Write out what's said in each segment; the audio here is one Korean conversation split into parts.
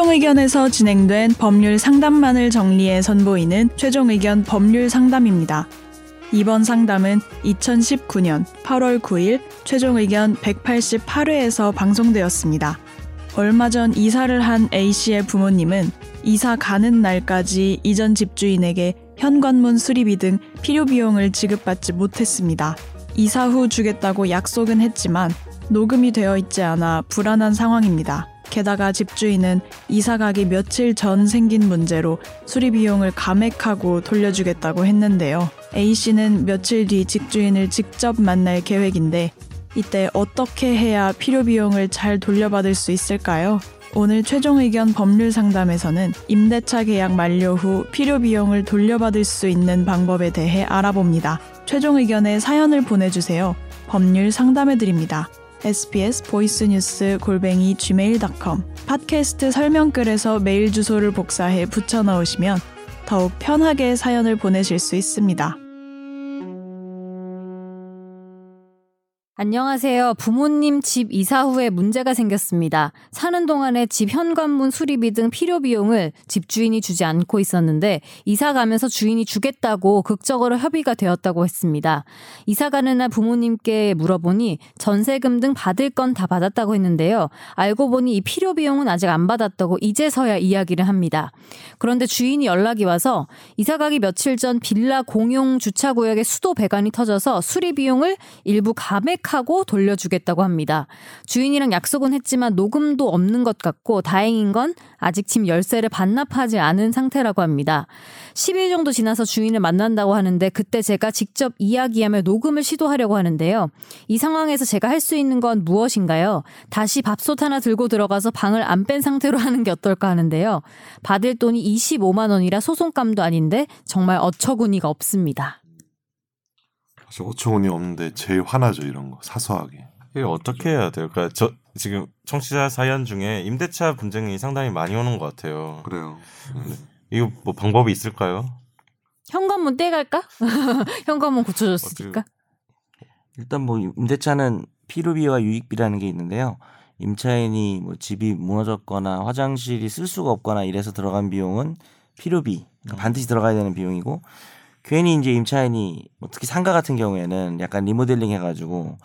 최종 의견에서 진행된 법률 상담만을 정리해 선보이는 최종 의견 법률 상담입니다. 이번 상담은 2019년 8월 9일 최종 의견 188회에서 방송되었습니다. 얼마 전 이사를 한 A씨의 부모님은 이사 가는 날까지 이전 집주인에게 현관문 수리비 등 필요 비용을 지급받지 못했습니다. 이사 후 주겠다고 약속은 했지만 녹음이 되어 있지 않아 불안한 상황입니다. 게다가 집주인은 이사 가기 며칠 전 생긴 문제로 수리 비용을 감액하고 돌려주겠다고 했는데요. A씨는 며칠 뒤 집주인을 직접 만날 계획인데 이때 어떻게 해야 필요 비용을 잘 돌려받을 수 있을까요? 오늘 최종 의견 법률 상담에서는 임대차 계약 만료 후 필요 비용을 돌려받을 수 있는 방법에 대해 알아봅니다. 최종 의견에 사연을 보내주세요. 법률 상담해 드립니다. Sbs 보이스뉴스 골뱅이 gmail.com 팟캐스트 설명글에서 메일 주소를 복사해 붙여 넣으시면 더욱 편하게 사연을 보내실 수 있습니다. 안녕하세요. 부모님 집 이사 후에 문제가 생겼습니다. 사는 동안에 집 현관문 수리비 등 필요 비용을 집주인이 주지 않고 있었는데 이사 가면서 주인이 주겠다고 극적으로 협의가 되었다고 했습니다. 이사 가는 날 부모님께 물어보니 전세금 등 받을 건 다 받았다고 했는데요. 알고 보니 이 필요 비용은 아직 안 받았다고 이제서야 이야기를 합니다. 그런데 주인이 연락이 와서 이사 가기 며칠 전 빌라 공용 주차 구역에 수도 배관이 터져서 수리 비용을 일부 감액 하고 돌려주겠다고 합니다. 주인이랑 약속은 했지만 녹음도 없는 것 같고 다행인 건 아직 집 열쇠를 반납하지 않은 상태라고 합니다. 10일 정도 지나서 주인을 만난다고 하는데 그때 제가 직접 이야기하며 녹음을 시도하려고 하는데요. 이 상황에서 제가 할 수 있는 건 무엇인가요? 다시 밥솥 하나 들고 들어가서 방을 안 뺀 상태로 하는 게 어떨까 하는데요. 받을 돈이 25만 원이라 소송감도 아닌데 정말 어처구니가 없습니다. 사실 어처구니 없는데 제일 화나죠 이런 거 사소하게. 이게 어떻게 해야 돼요? 그러니까 저 지금 청취자 사연 중에 임대차 분쟁이 상당히 많이 오는 것 같아요. 그래요. 네. 이거 뭐 방법이 있을까요? 현관문 떼갈까? 현관문 고쳐줬으니까. 일단 뭐 임대차는 필요비와 유익비라는 게 있는데요. 임차인이 뭐 집이 무너졌거나 화장실이 쓸 수가 없거나 이래서 들어간 비용은 필요비 그러니까 반드시 들어가야 되는 비용이고 괜히 이제 임차인이 뭐 특히 상가 같은 경우에는 약간 리모델링 해가지고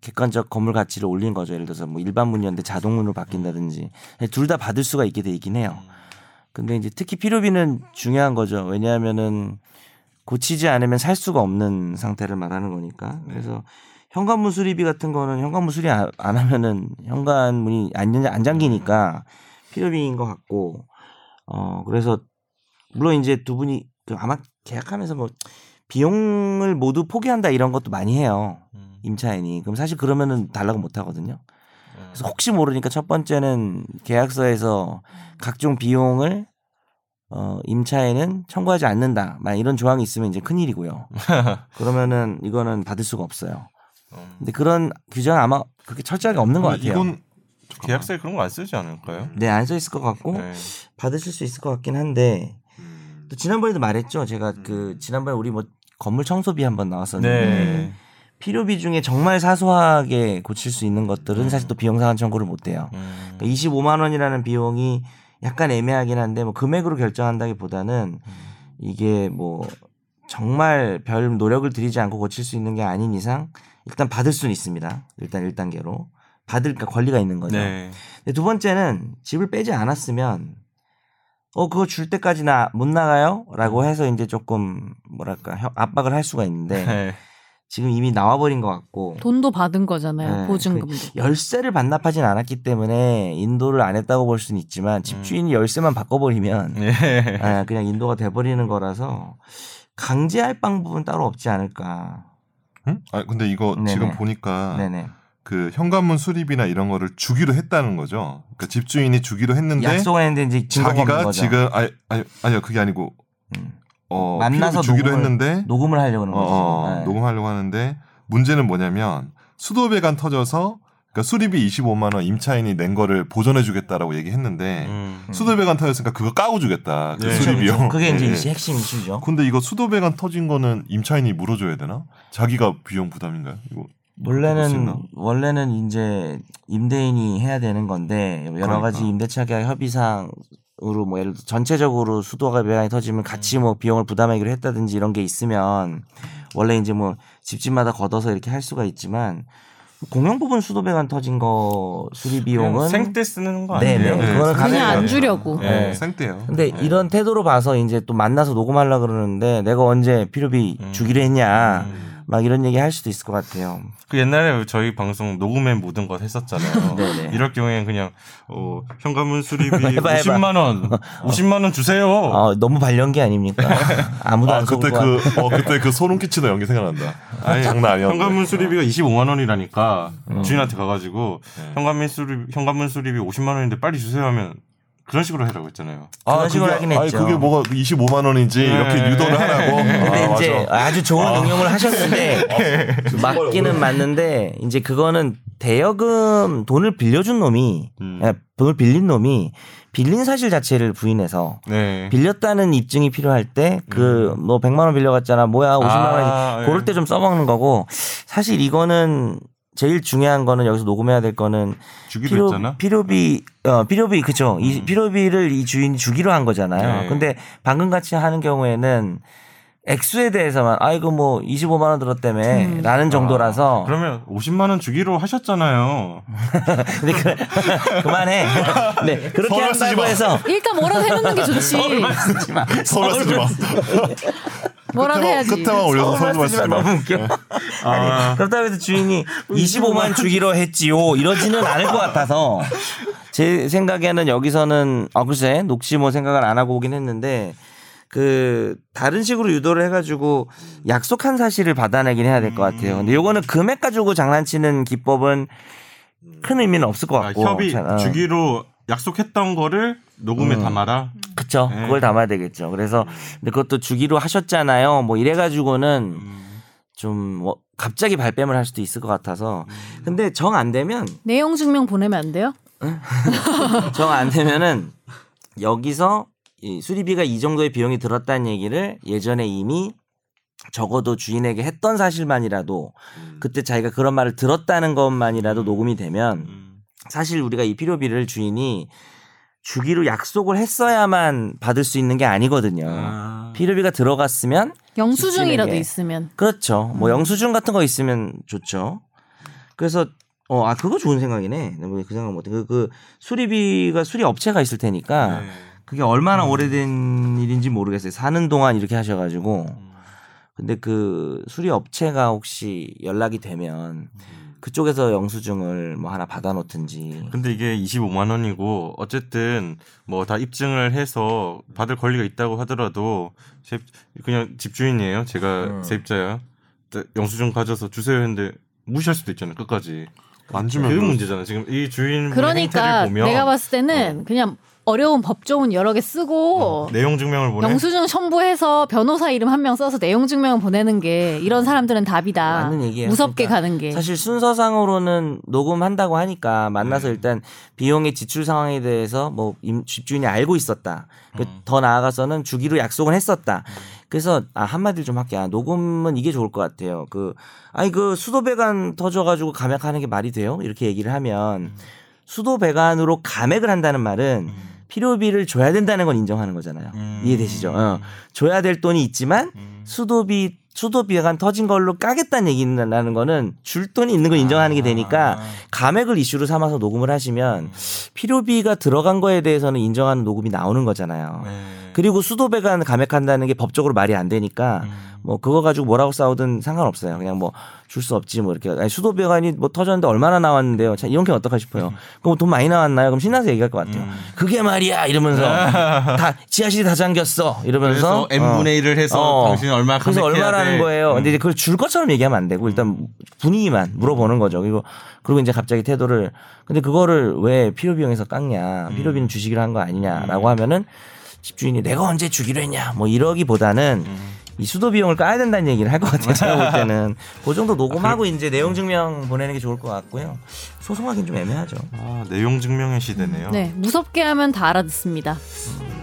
객관적 건물 가치를 올린 거죠. 예를 들어서 뭐 일반 문이었는데 자동문으로 바뀐다든지 둘 다 받을 수가 있게 돼 있긴 해요. 근데 이제 특히 필요비는 중요한 거죠. 왜냐하면은 고치지 않으면 살 수가 없는 상태를 말하는 거니까. 그래서 현관문 수리비 같은 거는 현관문 수리 안, 안 하면은 현관문이 안, 안 잠기니까 필요비인 것 같고 어 그래서 물론 이제 두 분이 그 아마 계약하면서 뭐 비용을 모두 포기한다 이런 것도 많이 해요. 임차인이. 그럼 사실 그러면은 달라고 못 하거든요. 그래서 혹시 모르니까 첫 번째는 계약서에서 각종 비용을 어, 임차인은 청구하지 않는다. 막 이런 조항이 있으면 이제 큰일이고요. 그러면은 이거는 받을 수가 없어요. 근데 그런 규정은 아마 그렇게 철저하게 없는 것 같아요. 이건 계약서에 그런 거 안 쓰지 않을까요? 네, 안 써 있을 것 같고 네. 받으실 수 있을 것 같긴 한데 또 지난번에도 말했죠. 제가 그 지난번에 우리 뭐 건물 청소비 한번 나왔었는데 네. 필요비 중에 정말 사소하게 고칠 수 있는 것들은 사실 또 비용 상환 청구를 못 해요. 음. 그러니까 25만 원이라는 비용이 약간 애매하긴 한데 뭐 금액으로 결정한다기보다는 이게 뭐 정말 별 노력을 들이지 않고 고칠 수 있는 게 아닌 이상 일단 받을 수는 있습니다. 일단 1단계로 받을 권리가 있는 거죠. 네. 두 번째는 집을 빼지 않았으면 어 그거 줄 때까지 나 못 나가요라고 해서 이제 조금 뭐랄까 혀- 압박을 할 수가 있는데 네. 지금 이미 나와버린 것 같고 돈도 받은 거잖아요. 네, 보증금도. 열쇠를 반납하진 않았기 때문에 인도를 안 했다고 볼 수는 있지만 집주인이 열쇠만 바꿔버리면 네. 아, 그냥 인도가 돼버리는 거라서 강제할 방법은 따로 없지 않을까. 응? 아 근데 이거 네네. 지금 보니까 네네. 그 현관문 수리비나 이런 거를 주기로 했다는 거죠. 그러니까 집주인이 주기로 했는데 약속을 했는데 이제 자기가 거죠. 지금 아니 아니 아니요 그게 아니고 음. 어 만나서 필요비 주기로 녹음을- 했는데 녹음을 하려고 하는 어, 거죠. 어, 네. 녹음하려고 하는데 문제는 뭐냐면 수도 배관 터져서 그러니까 수리비 25만 원 임차인이 낸 거를 보존해 주겠다라고 얘기했는데 음. 수도 배관 터졌으니까 그거 까고 주겠다. 그 네. 수리 비용. 그게 이제. 이제 핵심 이슈죠. 근데 이거 수도 배관 터진 거는 임차인이 물어줘야 되나? 자기가 비용 부담인가요? 이거? 원래는 원래는 이제 임대인이 해야 되는 건데 여러 그러니까. 가지 임대차 계약 협의상으로 뭐 예를 들어 전체적으로 수도가 배관이 터지면 같이 뭐 비용을 부담하기로 했다든지 이런 게 있으면 원래 이제 뭐 집집마다 걷어서 이렇게 할 수가 있지만 공용 부분 수도 배관 터진 거 수리 비용은 생때 쓰는 거 네, 아니에요? 네. 그거는 그냥 안. 주려고. 네. 네, 생떼요. 근데 이런 태도로 봐서 이제 또 만나서 녹음하려 그러는데 내가 언제 필요비 음. 주기로 했냐 음. 막 이런 얘기 할 수도 있을 것 같아요. 그 옛날에 저희 방송 녹음의 모든 것 했었잖아요. 네네. 이럴 경우에는 그냥 어, 현관문 수리비 해봐, 해봐. 50만 원, 50만 원 주세요. 아, 너무 발연기 아닙니까? 아무도 아 안 그때 그 어, 그때 그 소름 끼치는 연기 생각난다. 아니, 장난 아니었는데. 현관문 수리비가 25만 원이라니까 음. 주인한테 가가지고 네. 현관문 수리 현관문 수리비 50만 원인데 빨리 주세요 하면 그런 식으로 해라고 했잖아요. 그런 식으로 그게, 하긴 아니 했죠. 그게 뭐가 25만 원인지 이렇게 네. 유도를 하라고. 근데 아, 이제 맞아. 아주 좋은 응용을 하셨는데 맞기는 맞는데 이제 그거는 대여금 돈을 빌려준 놈이 음. 예, 돈을 빌린 놈이 빌린 사실 자체를 부인해서 네. 빌렸다는 입증이 필요할 때 그뭐 100만 원 빌려갔잖아 뭐야 50만 원 아, 고를 예. 때좀 써먹는 거고 사실 이거는 제일 중요한 거는 여기서 녹음해야 될 거는 주기로 필요 했잖아. 필요비 어 필요비 그죠 이 필요비를 이 주인이 주기로 한 거잖아요. 네. 근데 방금 같이 하는 경우에는 액수에 대해서만 아이고 뭐 25만 원 들었다며 라는 정도라서 아, 그러면 50만 원 주기로 하셨잖아요. 근데 그, 그만해. 네 그렇게 한다고 마. 해서 일단 뭐라도 해놓는 게 좋지. 서울 쓰지 마. 뭐라도 해야지. 끝에만 올려서 서울 서울 쓰지 마. 너무 웃겨. 아. 아니 그렇다고 해서 주인이 25만 주기로 했지요 이러지는 않을 것 같아서 제 생각에는 여기서는 아 글쎄 녹취 뭐 생각을 안 하고 오긴 했는데 그 다른 식으로 유도를 해가지고 약속한 사실을 받아내긴 해야 될 것 같아요. 근데 요거는 금액 가지고 장난치는 기법은 큰 의미는 없을 것 아, 같고 협의 자, 어. 주기로 약속했던 거를 녹음에 음. 담아라. 그쵸. 네. 그걸 담아야 되겠죠. 그래서 근데 그것도 주기로 하셨잖아요. 뭐 이래가지고는 음. 좀뭐 갑자기 발뺌을 할 수도 있을 것 같아서 근데 정 안 되면 내용 증명 보내면 안 돼요? 정 안 되면은 여기서 이 수리비가 이 정도의 비용이 들었다는 얘기를 예전에 이미 적어도 주인에게 했던 사실만이라도 그때 자기가 그런 말을 들었다는 것만이라도 녹음이 되면 음. 사실 우리가 이 필요비를 주인이 주기로 약속을 했어야만 받을 수 있는 게 아니거든요. 아. 필요비가 들어갔으면 영수증이라도. 있으면. 그렇죠. 음. 뭐 영수증 같은 거 있으면 좋죠. 그래서 어, 아 그거 좋은 생각이네. 내가 그 생각 못해. 그, 그 수리비가 수리 업체가 있을 테니까 네. 그게 얼마나 오래된 일인지 모르겠어요. 사는 동안 이렇게 하셔가지고. 근데 그 수리 업체가 혹시 연락이 되면 그쪽에서 영수증을 뭐 하나 받아놓든지. 근데 이게 25만 원이고 어쨌든 뭐 다 입증을 해서 받을 권리가 있다고 하더라도 세- 그냥 집주인이에요. 제가 음. 세입자야. 영수증 가져서 주세요 했는데 무시할 수도 있잖아요. 끝까지. 안 그게 주면 문제잖아. 지금 이 주인 그러니까 보면 내가 봤을 때는 그냥 어려운 법조문 여러 개 쓰고 내용 증명을 보내. 영수증 첨부해서 변호사 이름 한 명 써서 내용 증명을 보내는 게 이런 사람들은 답이다. 맞는 얘기예요. 무섭게 그러니까 가는 게. 사실 순서상으로는 녹음한다고 하니까 만나서 네. 일단 비용의 지출 상황에 대해서 뭐 임- 집주인이 알고 있었다. 그 음. 더 나아가서는 주기로 약속을 했었다. 그래서 아 한마디를 좀 할게. 아, 녹음은 이게 좋을 것 같아요. 그 아니 그 수도 배관 터져가지고 감액하는 게 말이 돼요? 이렇게 얘기를 하면 음. 수도 배관으로 감액을 한다는 말은 필요비를 줘야 된다는 건 인정하는 거잖아요. 음. 이해되시죠? 어. 줘야 될 돈이 있지만 음. 수도비 수도비가 터진 걸로 까겠다는 얘기라는 거는 줄 돈이 있는 걸 인정하는 게 되니까 아. 감액을 이슈로 삼아서 녹음을 하시면 필요비가 들어간 거에 대해서는 인정하는 녹음이 나오는 거잖아요. 네. 그리고 수도 배관 감액한다는 게 법적으로 말이 안 되니까 음. 뭐 그거 가지고 뭐라고 싸우든 상관없어요. 그냥 뭐 줄 수 없지 뭐 이렇게 아니, 수도 배관이 뭐 터졌는데 얼마나 나왔는데요. 자, 이런 게 어떡하 싶어요. 그럼 돈 많이 나왔나요? 그럼 신나서 얘기할 것 같아요. 음. 그게 말이야 이러면서 다 지하실이 다 잠겼어 이러면서 그래서 n 분의 1을 해서 어. 당신이 얼마 그래서 얼마라는 돼. 거예요. 근데 음. 이제 그걸 줄 것처럼 얘기하면 안 되고 일단 분위기만 물어보는 거죠. 그리고 그리고 이제 갑자기 태도를 근데 그거를 왜 필요 비용에서 깎냐? 필요비는 주시기로 한거 아니냐라고 음. 하면은 집주인이 내가 언제 주기로 했냐? 뭐 이러기보다는 음. 이 수도 비용을 까야 된다는 얘기를 할 것 같아요. 제가 볼 때는 그 정도 아, 녹음하고 이제 내용 증명 보내는 게 좋을 것 같고요. 소송하기는 좀 애매하죠. 아, 내용 증명의 시대네요. 네, 무섭게 하면 다 알아듣습니다. 음.